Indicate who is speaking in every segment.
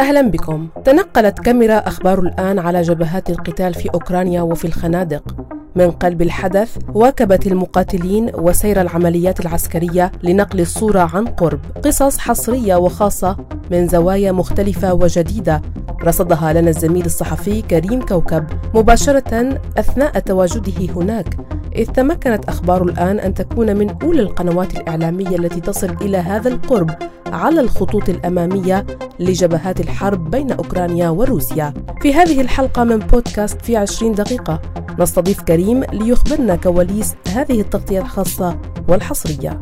Speaker 1: أهلا بكم. تنقلت كاميرا أخبار الآن على جبهات القتال في أوكرانيا وفي الخنادق. من قلب الحدث واكبت المقاتلين وسير العمليات العسكرية لنقل الصورة عن قرب. قصص حصرية وخاصة من زوايا مختلفة وجديدة رصدها لنا الزميل الصحفي كريم كوكب. مباشرة أثناء تواجده هناك إذ تمكنت أخبار الآن أن تكون من أولى القنوات الإعلامية التي تصل إلى هذا القرب على الخطوط الأمامية لجبهات الحرب بين أوكرانيا وروسيا. في هذه الحلقة من بودكاست في عشرين دقيقة. نستضيف كريم ليخبرنا كواليس هذه التغطية الخاصة والحصرية.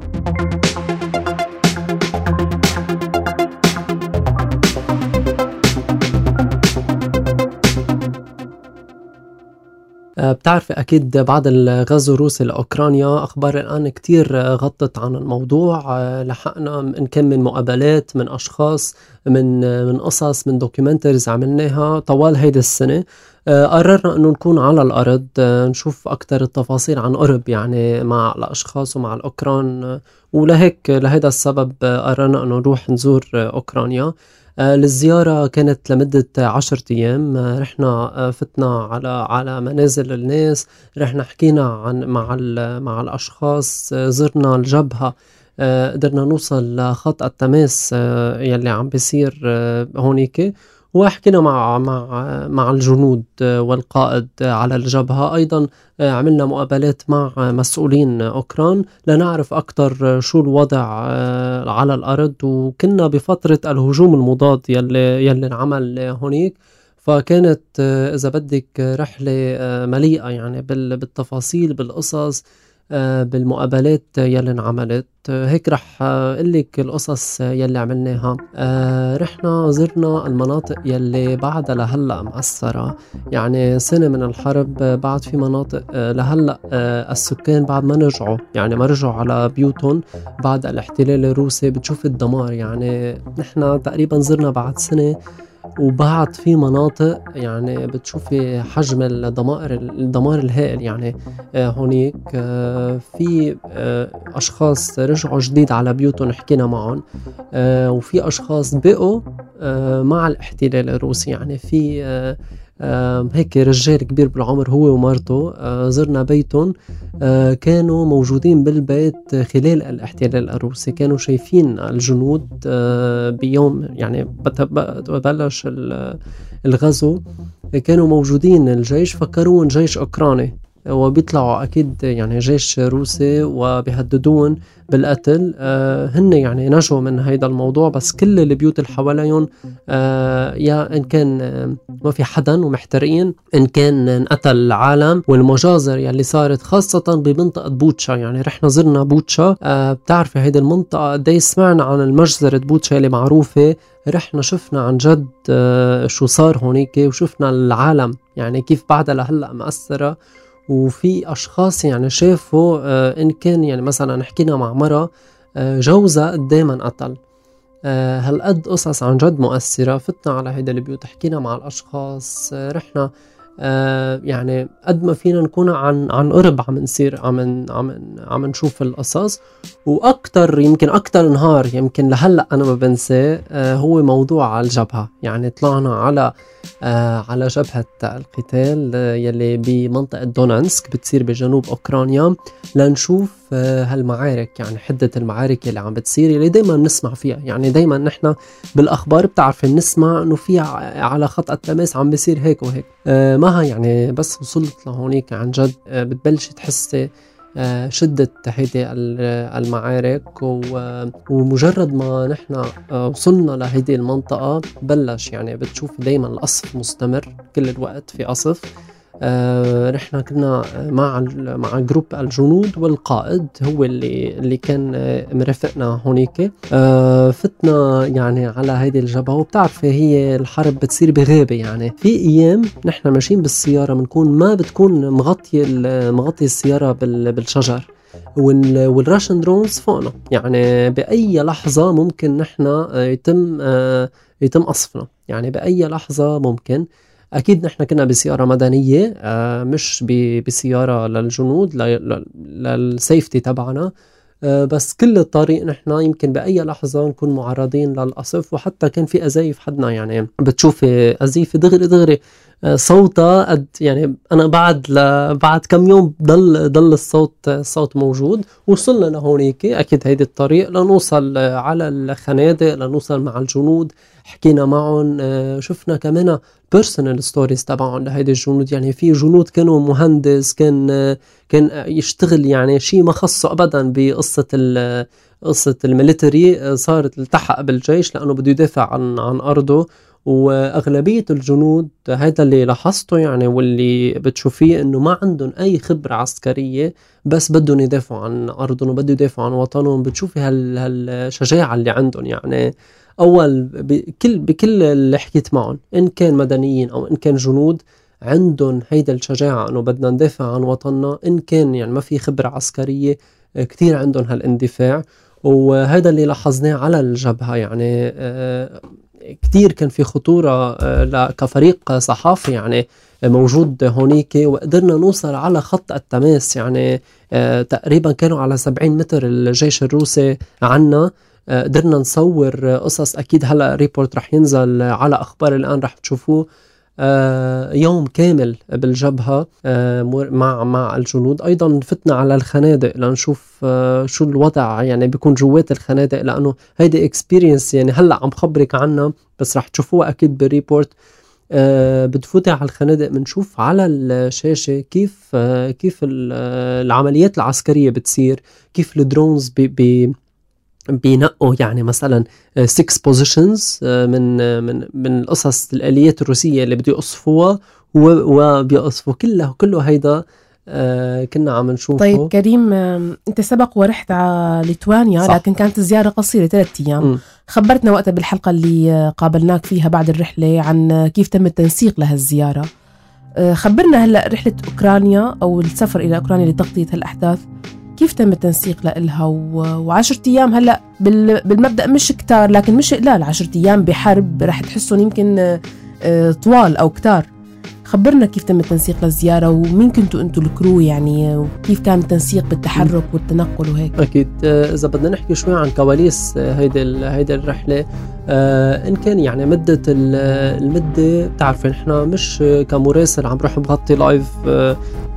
Speaker 2: بتعرفي أكيد بعد الغزو الروسي لأوكرانيا أخبار الآن كتير غطت عن الموضوع. آه، لحقنا إن كان من مقابلات من أشخاص من من قصص من دوكيومنتريز عملناها طوال هيدي السنة. آه، قررنا إنه نكون على الأرض نشوف أكثر التفاصيل عن قرب يعني مع الأشخاص ومع الأوكران. ولهيك لهذا السبب قررنا إنه نروح نزور أوكرانيا. آه، الزيارة كانت لمدة عشرة أيام. آه، رحنا آه، فتنا على على منازل الناس. رحنا حكينا عن مع مع الأشخاص. زرنا الجبهة. قدرنا نوصل لخط التماس يلي عم بيصير هونيك. وحكينا مع مع مع الجنود والقائد على الجبهة. أيضا عملنا مقابلات مع مسؤولين أوكران. لنعرف أكثر شو الوضع على الأرض. وكنا بفترة الهجوم المضاد يلي, يلي انعمل هونيك. فكانت إذا بدك رحلة مليئة يعني بالتفاصيل بالقصص. آه، بالمقابلات يلي انعملت. آه، هيك رح أقول لك القصص يلي عملناها. آه، رحنا زرنا المناطق يلي بعدها لهلأ مأثرة. يعني سنة من الحرب بعد في مناطق لهلأ السكان بعد ما رجعوا يعني ما رجعوا على بيوتهم. بعد الاحتلال الروسي بتشوف الدمار يعني نحن تقريبا زرنا بعد سنة وبعد في مناطق يعني بتشوفي حجم الدمائر الدمار الهائل. يعني آه، هونيك آه، في آه، أشخاص رجعوا جديد على بيوتهم حكينا معهم. وفي أشخاص بقوا مع الاحتلال الروسي. يعني في هيك رجال كبير بالعمر هو ومرته آه، زرنا بيتهم آه، كانوا موجودين بالبيت خلال الاحتلال الروسي كانوا شايفين الجنود آه، بيوم يعني بلش الغزو كانوا موجودين الجيش فكروهم جيش أوكراني. وبيطلعوا أكيد يعني جيش روسي وبيهددون بالقتل. آه هن يعني نجوا من هيدا الموضوع بس كل البيوت اللي حواليهم آه يا إن كان آه ما في حدا ومحترقين إن كان انقتل العالم والمجازر يلي صارت خاصة بمنطقة بوتشا. يعني رحنا زرنا بوتشا. آه بتعرفي هيدي المنطقة؟ قد سمعنا عن المجزرة بوتشا اللي معروفة؟ رحنا شفنا عن جد آه شو صار هونيك وشفنا العالم يعني كيف بعدها لهلأ مأثرة. وفي أشخاص يعني شافوا آه، إن كان يعني مثلا حكينا مع مرة آه، جوزها قدام قتل. آه، هالقد قصص عن جد مؤثرة فتنا على هيدا البيوت حكينا مع الأشخاص رحنا آه يعني قد ما فينا نكون عن عن قرب عم نصير عم عم عم نشوف القصص. وأكثر يمكن أكثر نهار يمكن لهلأ أنا ما بنساه آه هو موضوع على الجبهة. يعني طلعنا على آه على جبهة القتال يلي بمنطقة دونانسك بتصير بجنوب أوكرانيا لنشوف هالمعارك يعني حدة المعارك اللي عم بتصير اللي دائما بنسمع فيها. يعني دائما نحن بالأخبار بتعرفي بنسمع إنه في على خط التماس عم بيصير هيك وهيك. ما يعني بس وصلت لهونيك عن جد. آه بتبلشي تحسي آه شدة هيدي المعارك ومجرد ما نحن آه وصلنا لهيدي المنطقة بلش يعني بتشوفي دايما القصف مستمر كل الوقت في قصف. آه نحن كنا مع مع جروب الجنود والقائد هو اللي اللي كان آه، مرافقنا هونيك. آه فتنا يعني على هيدي الجبهة. وبتعرفي هي الحرب بتصير بغابه يعني. في أيام نحن ماشيين بالسيارة بنكون ما بتكون مغطيه مغطيه السيارة بالشجر. وال Russian drones فوقنا. يعني بأي لحظة ممكن نحن يتم يتم قصفنا. يعني بأي لحظة ممكن. أكيد نحن كنا بسيارة مدنية آه، مش بسيارة للجنود لل safety تبعنا. بس كل الطريق نحن يمكن بأي لحظة نكون معرضين للقصف وحتى كان في قذايف حدنا يعني بتشوفي قذيفة دغري دغري. صوتها قد يعني أنا بعد ل... بعد كم يوم ضل ضل الصوت الصوت موجود. وصلنا لهونيك أكيد هيدي الطريق لنوصل على الخنادق لنوصل مع الجنود. حكينا معهم شفنا كمان personal stories تبعهم لهيدي الجنود. يعني في جنود كانوا مهندس كان كان يشتغل يعني شيء ما خصه ابدا بقصة قصة ال military. صارت التحق بالجيش لأنه بده يدافع عن عن أرضه. وأغلبية الجنود هذا اللي لاحظته يعني واللي بتشوفيه إنه ما عندهم أي خبرة عسكرية بس بدهم يدافعوا عن أرضهم وبدهم يدافعوا عن وطنهم. بتشوفي هال هالشجاعة اللي عندهم يعني. أول بكل بكل اللي حكيت معهم إن كان مدنيين أو إن كان جنود عندهم هيدا الشجاعة إنه بدنا ندافع عن وطننا إن كان يعني ما في خبرة عسكرية كثير عندهم هالاندفاع. وهذا اللي لاحظناه على الجبهة يعني آه، كثير كان في خطورة آه، كفريق صحافي يعني موجود هونيك وقدرنا نوصل على خط التماس يعني آه، تقريبا كانوا على 70 متر الجيش الروسي عنا. آه، قدرنا نصور قصص. أكيد هلأ report رح ينزل على أخبار الآن رح تشوفوه. آه، يوم كامل بالجبهة آه، مع مع الجنود. أيضا فتنا على الخنادق لنشوف آه، شو الوضع يعني بيكون جوات الخنادق لأنه هيدي experience يعني هلأ عم خبرك عنها بس رح تشوفوها أكيد بال report. بتفوتي على الخنادق بنشوف على الشاشة كيف كيف العمليات العسكرية بتصير كيف ال drones بي بي بينقوا يعني مثلا 6 آه، positions آه، من آه، من من القصص الآليات الروسية اللي بده يقصفوها وبيقصفوا كلها كله هيدا كنا عم نشوفه
Speaker 1: طيب كريم أنت سبق ورحت على ليتوانيا صح. لكن كانت الزيارة قصيرة ثلاث أيام م. خبرتنا وقتها بالحلقة اللي قابلناك فيها بعد الرحلة عن كيف تم التنسيق لهالزياره خبرنا هلأ رحلة أوكرانيا أو السفر إلى أوكرانيا لتغطية هالأحداث كيف تم التنسيق لإلها؟ وعشرة أيام هلأ بالمبدأ مش كتار لكن مش قلال عشرة أيام بحرب رح تحسهم يمكن آه، طوال أو كتار. خبرنا كيف تم التنسيق للزيارة ومين كنتوا أنتوا الكرو يعني وكيف كان التنسيق بالتحرك والتنقل وهيك؟
Speaker 2: أكيد. آه، إذا بدنا نحكي شوي عن كواليس آه، هيدي هيدي الرحلة آه إن كان يعني مدة المدة بتعرفي نحن مش كمراسل عم بروح بغطي live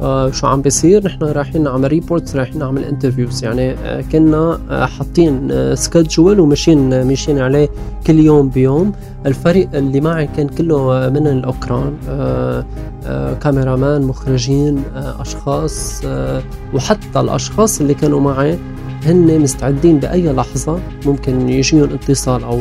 Speaker 2: آه شو عم بيصير؟ نحن رايحين نعمل reports رايحين نعمل interviews يعني آه كنا آه حاطين schedule وماشيين ماشيين عليه كل يوم بيوم. الفريق اللي معي كان كله من الأوكران cameraman مخرجين أشخاص وحتى الأشخاص اللي كانوا معي هن مستعدين بأي لحظة ممكن يجيهم اتصال أو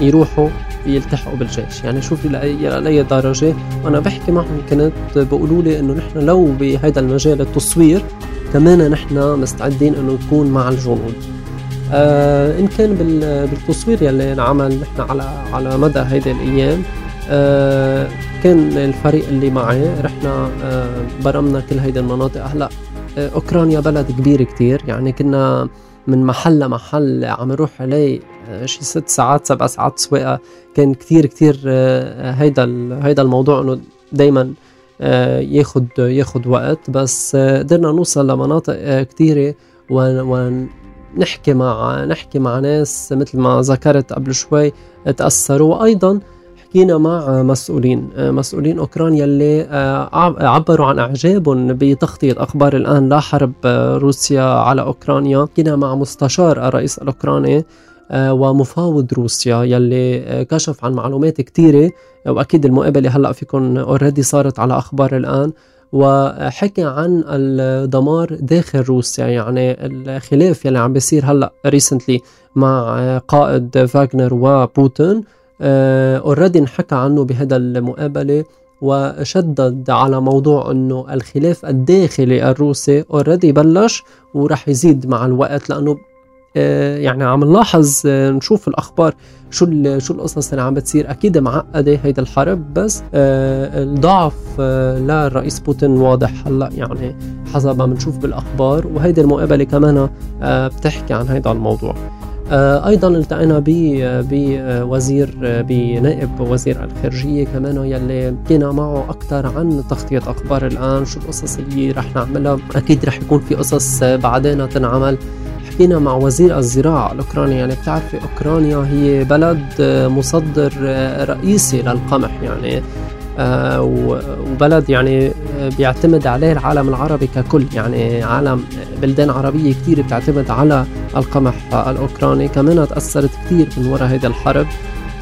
Speaker 2: يروحوا يلتحقوا بالجيش. يعني شوفي لأي درجة. وأنا بحكي معهم كانت بيقولوا لي إنه نحن لو بهذا المجال التصوير كمان نحن مستعدين إنه نكون مع الجنود. آه إن كان بالتصوير يلي انعمل نحن على على مدى هيدي الأيام آه كان الفريق اللي معي رحنا آه برمنا كل هيدي المناطق. هلأ أوكرانيا بلد كبير كتير. يعني كنا من محل لمحل عم نروح عليه آه، شي ست ساعات سبع ساعات سواقة. كان كتير كتير آه، هيدا هيدا الموضوع إنه دايما آه، ياخد ياخد وقت. بس قدرنا نوصل لمناطق كتيرة ونحكي مع نحكي مع ناس مثل ما ذكرت قبل شوي تأثروا. وأيضا حكينا مع مسؤولين. مسؤولين اوكرانيا اللي آه، عبروا عن أعجابهم بتغطيه أخبار الآن لحرب آه، روسيا على أوكرانيا. حكينا مع مستشار الرئيس الأوكراني آه، ومفاوض روسيا يلي كشف عن معلومات كثيره وأكيد المقابلة هلأ فيكم already صارت على أخبار الآن. وحكي عن الدمار داخل روسيا يعني الخلاف يلي عم بيصير هلأ recently مع قائد فاغنر وبوتين. already انحكى عنه بهذا المقابلة وشدد على موضوع إنه الخلاف الداخلي الروسي already بلش وراح يزيد مع الوقت لأنه آه، يعني عم نلاحظ آه، نشوف الأخبار شو شو القصص اللي عم بتصير. أكيد معقدة هيدا الحرب بس آه، الضعف للرئيس بوتين واضح هلأ يعني حسب ما بنشوف بالأخبار. وهيدي المقابلة كمان بتحكي عن هيدا الموضوع. آه، أيضا التقينا بوزير بنائب وزير الخارجية كمان يلي حكينا معه أكثر عن تغطية أخبار الآن شو القصص اللي رح نعملها. أكيد رح يكون في قصص بعدين تنعمل. حكينا مع وزير الزراعة الأوكراني يعني بتعرفي أوكرانيا هي بلد مصدر رئيسي للقمح يعني آه، وبلد يعني بيعتمد عليه العالم العربي ككل. يعني عالم بلدان عربية كثير بتعتمد على القمح الأوكراني. كمان تأثرت كثير من وراء هيدا الحرب.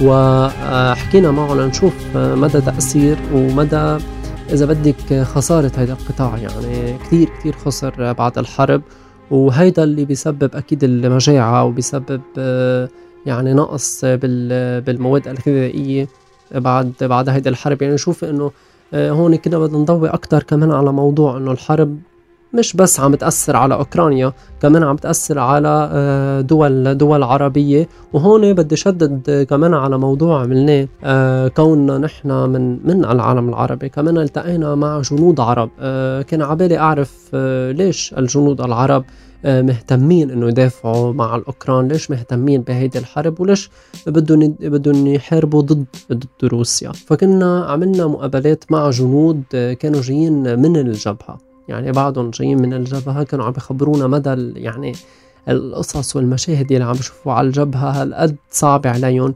Speaker 2: وحكينا معه لنشوف مدى تأثير ومدى إذا بدك خسارة هذا القطاع. يعني كثير كثير خسر بعد الحرب. وهيدا اللي بيسبب أكيد المجاعة وبيسبب يعني نقص بالمواد الغذائية بعد بعد هيدي الحرب. يعني نشوف آه، هون كده بدنا نضوي أكثر كمان على موضوع إنه الحرب مش بس عم تأثر على أوكرانيا كمان عم تأثر على آه، دول دول عربية. وهون بدي شدد كمان على موضوع عملناه آه، كوننا نحن من من العالم العربي. كمان التقينا مع جنود عرب. كان عبالي أعرف ليش الجنود العرب آه، مهتمين إنه يدافعوا مع الأوكران. ليش مهتمين بهيدي الحرب؟ وليش بدهم بدهم يحاربوا ضد ضد روسيا؟ فكنا عملنا مقابلات مع جنود آه، كانوا جايين من الجبهة. يعني بعضهم جايين من الجبهة كانوا عم بخبرونا مدى يعني القصص والمشاهد اللي عم بشوفوا على الجبهة هالقد صعبه عليهم.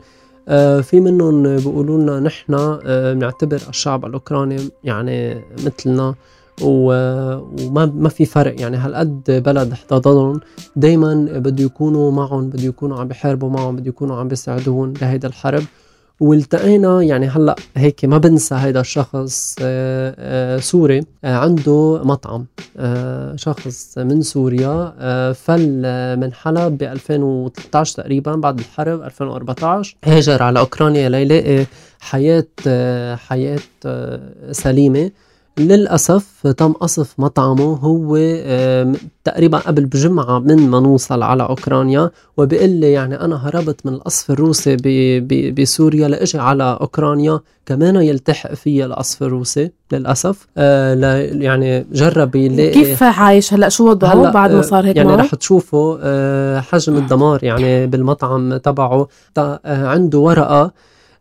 Speaker 2: آه في منهم بيقولوا لنا نحن بنعتبر الشعب الأوكراني يعني مثلنا. وما ما في فرق. يعني هالقد بلد احتضنهم. دائما بده يكونوا معهم بده يكونوا عم بيحاربوا معهم بده يكونوا عم بيساعدوهم بهيدا الحرب. والتقينا يعني هلأ هيك ما بنسى هيدا الشخص آه، آه، سوري آه، عنده مطعم شخص من سوريا فل من حلب ب 2013 تقريبا بعد الحرب 2014 هاجر على أوكرانيا ليلاقي حياة حياة سليمة. للأسف تم قصف مطعمه هو تقريبا قبل بجمعة من ما نوصل على أوكرانيا وبيقول لي يعني أنا هربت من القصف الروسي بسوريا لأجي على أوكرانيا كمان يلتحق فيها القصف الروسي للأسف. آه يعني جرب يلاقي
Speaker 1: كيف عايش؟ هلا شو وضعه بعد ما صار هيك
Speaker 2: يعني رح تشوفوا آه حجم الدمار يعني بالمطعم تبعه. آه عنده ورقة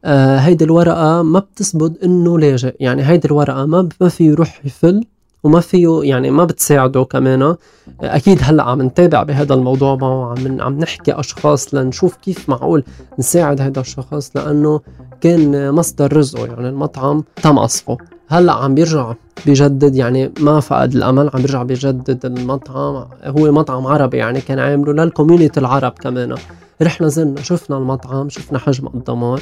Speaker 2: آه هيدي الورقة ما بتثبت إنه لاجئ. يعني هيدي الورقة ما ما فيه يروح يفل وما فيه يعني ما بتساعده كمان. أكيد هلأ عم نتابع بهذا الموضوع معه عم عم نحكي أشخاص لنشوف كيف معقول نساعد هذا الشخص لأنه كان مصدر رزقه يعني المطعم تم قصفه هلأ عم بيرجع بيجدد يعني ما فقد الأمل عم بيرجع بيجدد المطعم. هو مطعم عربي يعني كان عامله للكوميونيتي العرب كمان. رحنا زرنا شفنا المطعم شفنا حجم الدمار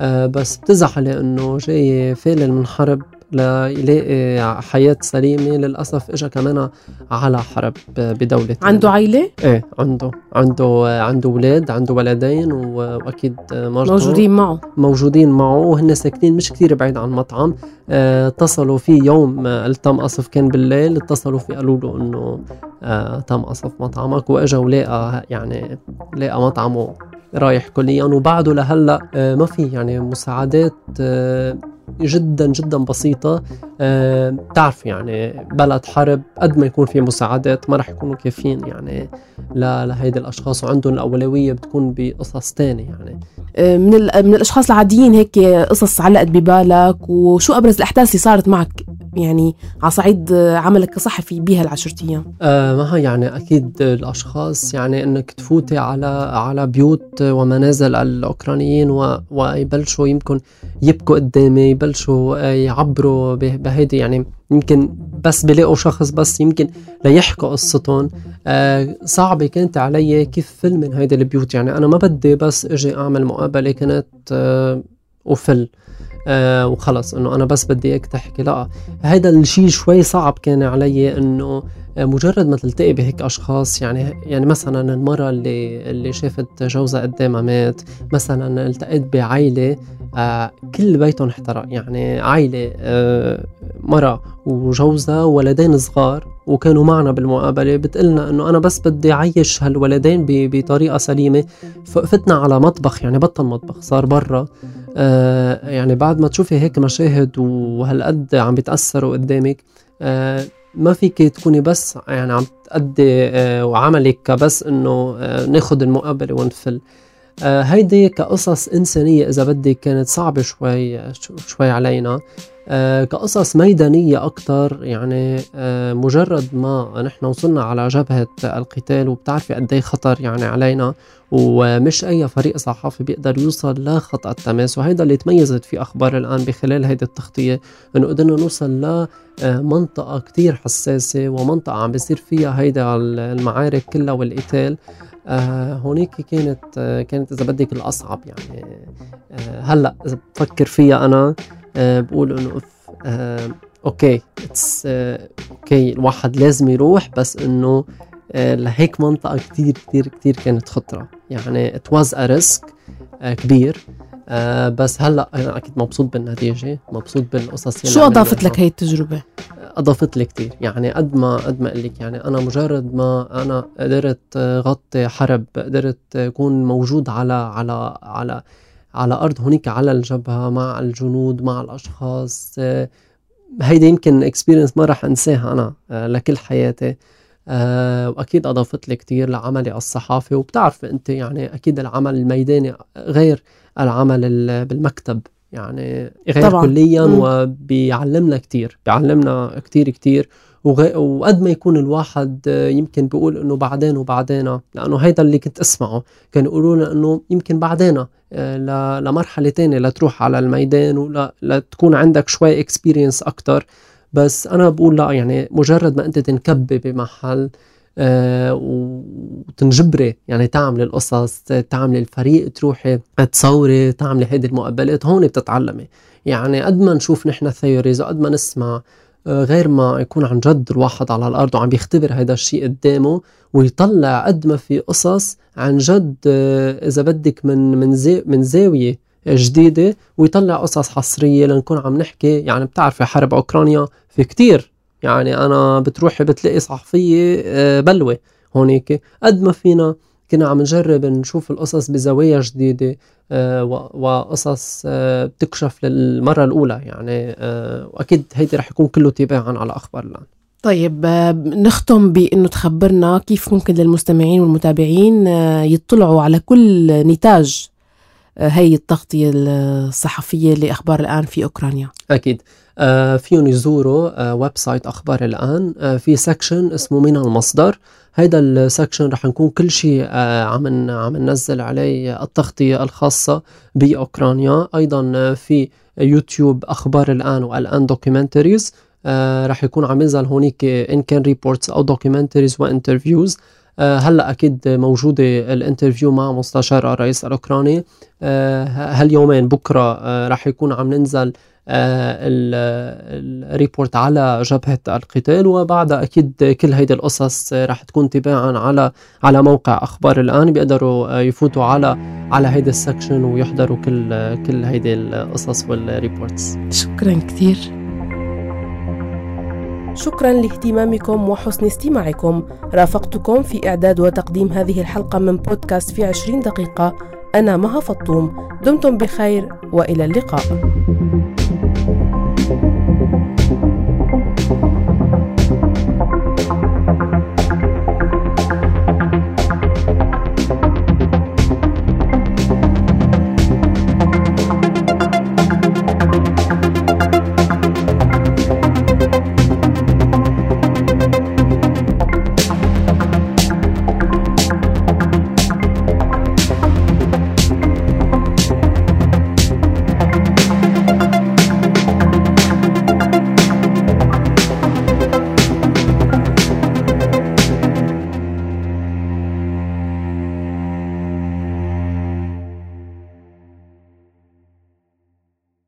Speaker 2: آه بس بتزعلي إنه جاي فالل من حرب ليلاقي حياة سليمة. للأسف إجا كمان على حرب بدولة
Speaker 1: عنده عائلة؟
Speaker 2: إيه عنده. عنده عنده أولاد عنده ولدين وأكيد
Speaker 1: مرته. موجودين معه.
Speaker 2: موجودين معه وهن ساكنين مش كثير بعيد عن المطعم آه، اتصلوا فيه يوم تم قصف كان بالليل. اتصلوا فيه قالوا له إنه آه، تم قصف مطعمك. وإجا ولقى يعني لقى مطعمه رايح كليا. وبعده لهلأ آه، ما في يعني مساعدات جدا جدا بسيطة. أه بتعرف يعني بلد حرب قد ما يكون في مساعدات ما رح يكونوا كافيين يعني لهيدي الأشخاص وعندهم الأولوية بتكون بقصص تانية يعني.
Speaker 1: آه، من من الأشخاص العاديين هيك قصص علقت ببالك وشو أبرز الأحداث اللي صارت معك يعني على صعيد عملك كصحفي بها العشرة أيام؟
Speaker 2: آه ما يعني أكيد الأشخاص يعني إنك تفوتي على على بيوت ومنازل الأوكرانيين ويبلشوا يمكن يبكوا قدامي يبلشوا يعبروا بهيدي. يعني يمكن بس بلاقوا شخص بس يمكن ليحكوا قصتهم. آه صعبة كانت علي كيف فل من هيدي البيوت. يعني أنا ما بدي بس أجي أعمل مقابلة كانت آه وفل. آه وخلص إنه أنا بس بدي اياك تحكي لا هيدا الشيء شوي صعب كان علي إنه آه، مجرد ما تلتقي بهيك أشخاص يعني يعني مثلا المرة اللي اللي شافت جوزها قدامها مات مثلا التقيت بعائلة آه كل بيتهم احترق. يعني عائلة آه مرة وجوزها وولدين صغار وكانوا معنا بالمقابلة بتقلنا إنه أنا بس بدي أعيش هالولدين بطريقة سليمة. فتنا على مطبخ يعني بطل مطبخ صار برا. آه يعني بعد ما تشوفي هيك مشاهد وهالقد عم بيتأثروا قدامك آه ما فيك تكوني بس يعني عم تأدي آه وعملك كبس إنه آه ناخد المقابلة ونفل. آه هيدي كقصص إنسانية إذا بدك كانت صعبة شوي شوي علينا. كقصص ميدانية أكتر يعني آه، مجرد ما نحن وصلنا على جبهة القتال وبتعرفي قد إيه خطر يعني علينا ومش أي فريق صحافي بيقدر يوصل لخط التماس. وهيدا اللي تميزت في أخبار الآن بخلال هيدي التغطية إنه قدرنا نوصل لمنطقة كتير حساسة ومنطقة عم بيصير فيها هيدا المعارك كلها والقتال. آه هونيك كانت آه كانت إذا بدك الأصعب يعني. آه هلأ إذا بفكر فيها أنا آه بقول إنه آه okay it's آه okay الواحد لازم يروح بس إنه آه لهيك منطقة كتير كتير كتير كانت خطرة. يعني it was a risk كبير. آه بس هلأ أنا أكيد مبسوط بالنتيجة مبسوط بالقصص
Speaker 1: اللي شو أضافت لك هي التجربة؟
Speaker 2: اضافت لي كثير يعني قد ما قد ما لك يعني أنا مجرد ما أنا قدرت غطي حرب قدرت أكون موجود على على على على أرض هنيك على الجبهة مع الجنود مع الأشخاص. هيدي يمكن اكسبيرينس ما راح أنساها أنا آه، لكل حياتي. أه وأكيد أضافت لي كثير لعملي الصحافي. وبتعرف أنت يعني أكيد العمل الميداني غير العمل بالمكتب. يعني غير طبعا. كليا وبيعلمنا كتير بيعلمنا كتير كتير. وقد ما يكون الواحد يمكن بيقول إنه بعدين وبعدين لأنه هيدا اللي كنت أسمعه. كانوا يقولوا لنا إنه يمكن بعدين آه، ل... لمرحلة تانية لتروح على الميدان ولا لتكون عندك شوي experience أكتر. بس أنا بقول لا يعني مجرد ما أنت تنكبي بمحل آه، وتنجبري يعني تعملي القصص تعملي الفريق تروحي تصوري تعملي هيدي المقابلات هون بتتعلمي. يعني قد ما نشوف نحن theories وقد ما نسمع آه، غير ما يكون عن جد الواحد على الأرض وعم بيختبر هذا الشيء قدامه ويطلع قد ما في قصص عن جد آه، إذا بدك من من زي من زاوية جديدة ويطلع قصص حصرية لنكون عم نحكي. يعني بتعرفي حرب أوكرانيا في كتير. يعني أنا بتروحي بتلاقي صحفية آه، بلوه هونيك. قد ما فينا كنا عم نجرب نشوف القصص بزوايا جديدة آه، وقصص آه، بتكشف للمرة الأولى يعني وأكيد هيدي رح يكون كله تباعا على أخبار الآن.
Speaker 1: طيب نختم بأنه تخبرنا كيف ممكن للمستمعين والمتابعين يطلعوا على كل نتاج هي التغطية الصحفية لأخبار الآن في أوكرانيا.
Speaker 2: أكيد. آه فيهم يزوروا آه website أخبار الآن. آه في section اسمه من المصدر. هيدا ال section رح نكون كل شيء آه عم عم ننزل عليه التغطية الخاصة بأوكرانيا. أيضا آه، في يوتيوب أخبار الآن والآن documentaries آه رح يكون عم ينزل هونيك إن كان reports أو documentaries و interviews هلا أكيد موجودة ال interview مع مستشار الرئيس الاوكراني. آه، هاليومين بكرة آه، راح يكون عم ننزل ال report على جبهة القتال وبعدها أكيد كل هيدي القصص رح تكون تباعا على على موقع أخبار الآن. بيقدروا يفوتوا على على هيدي ال section ويحضروا كل كل هيدي القصص وال reports
Speaker 1: شكرا كثير. شكرا لاهتمامكم وحسن استماعكم. رافقتكم في إعداد وتقديم هذه الحلقة من بودكاست في عشرين دقيقة. أنا مها فطوم. دمتم بخير وإلى اللقاء.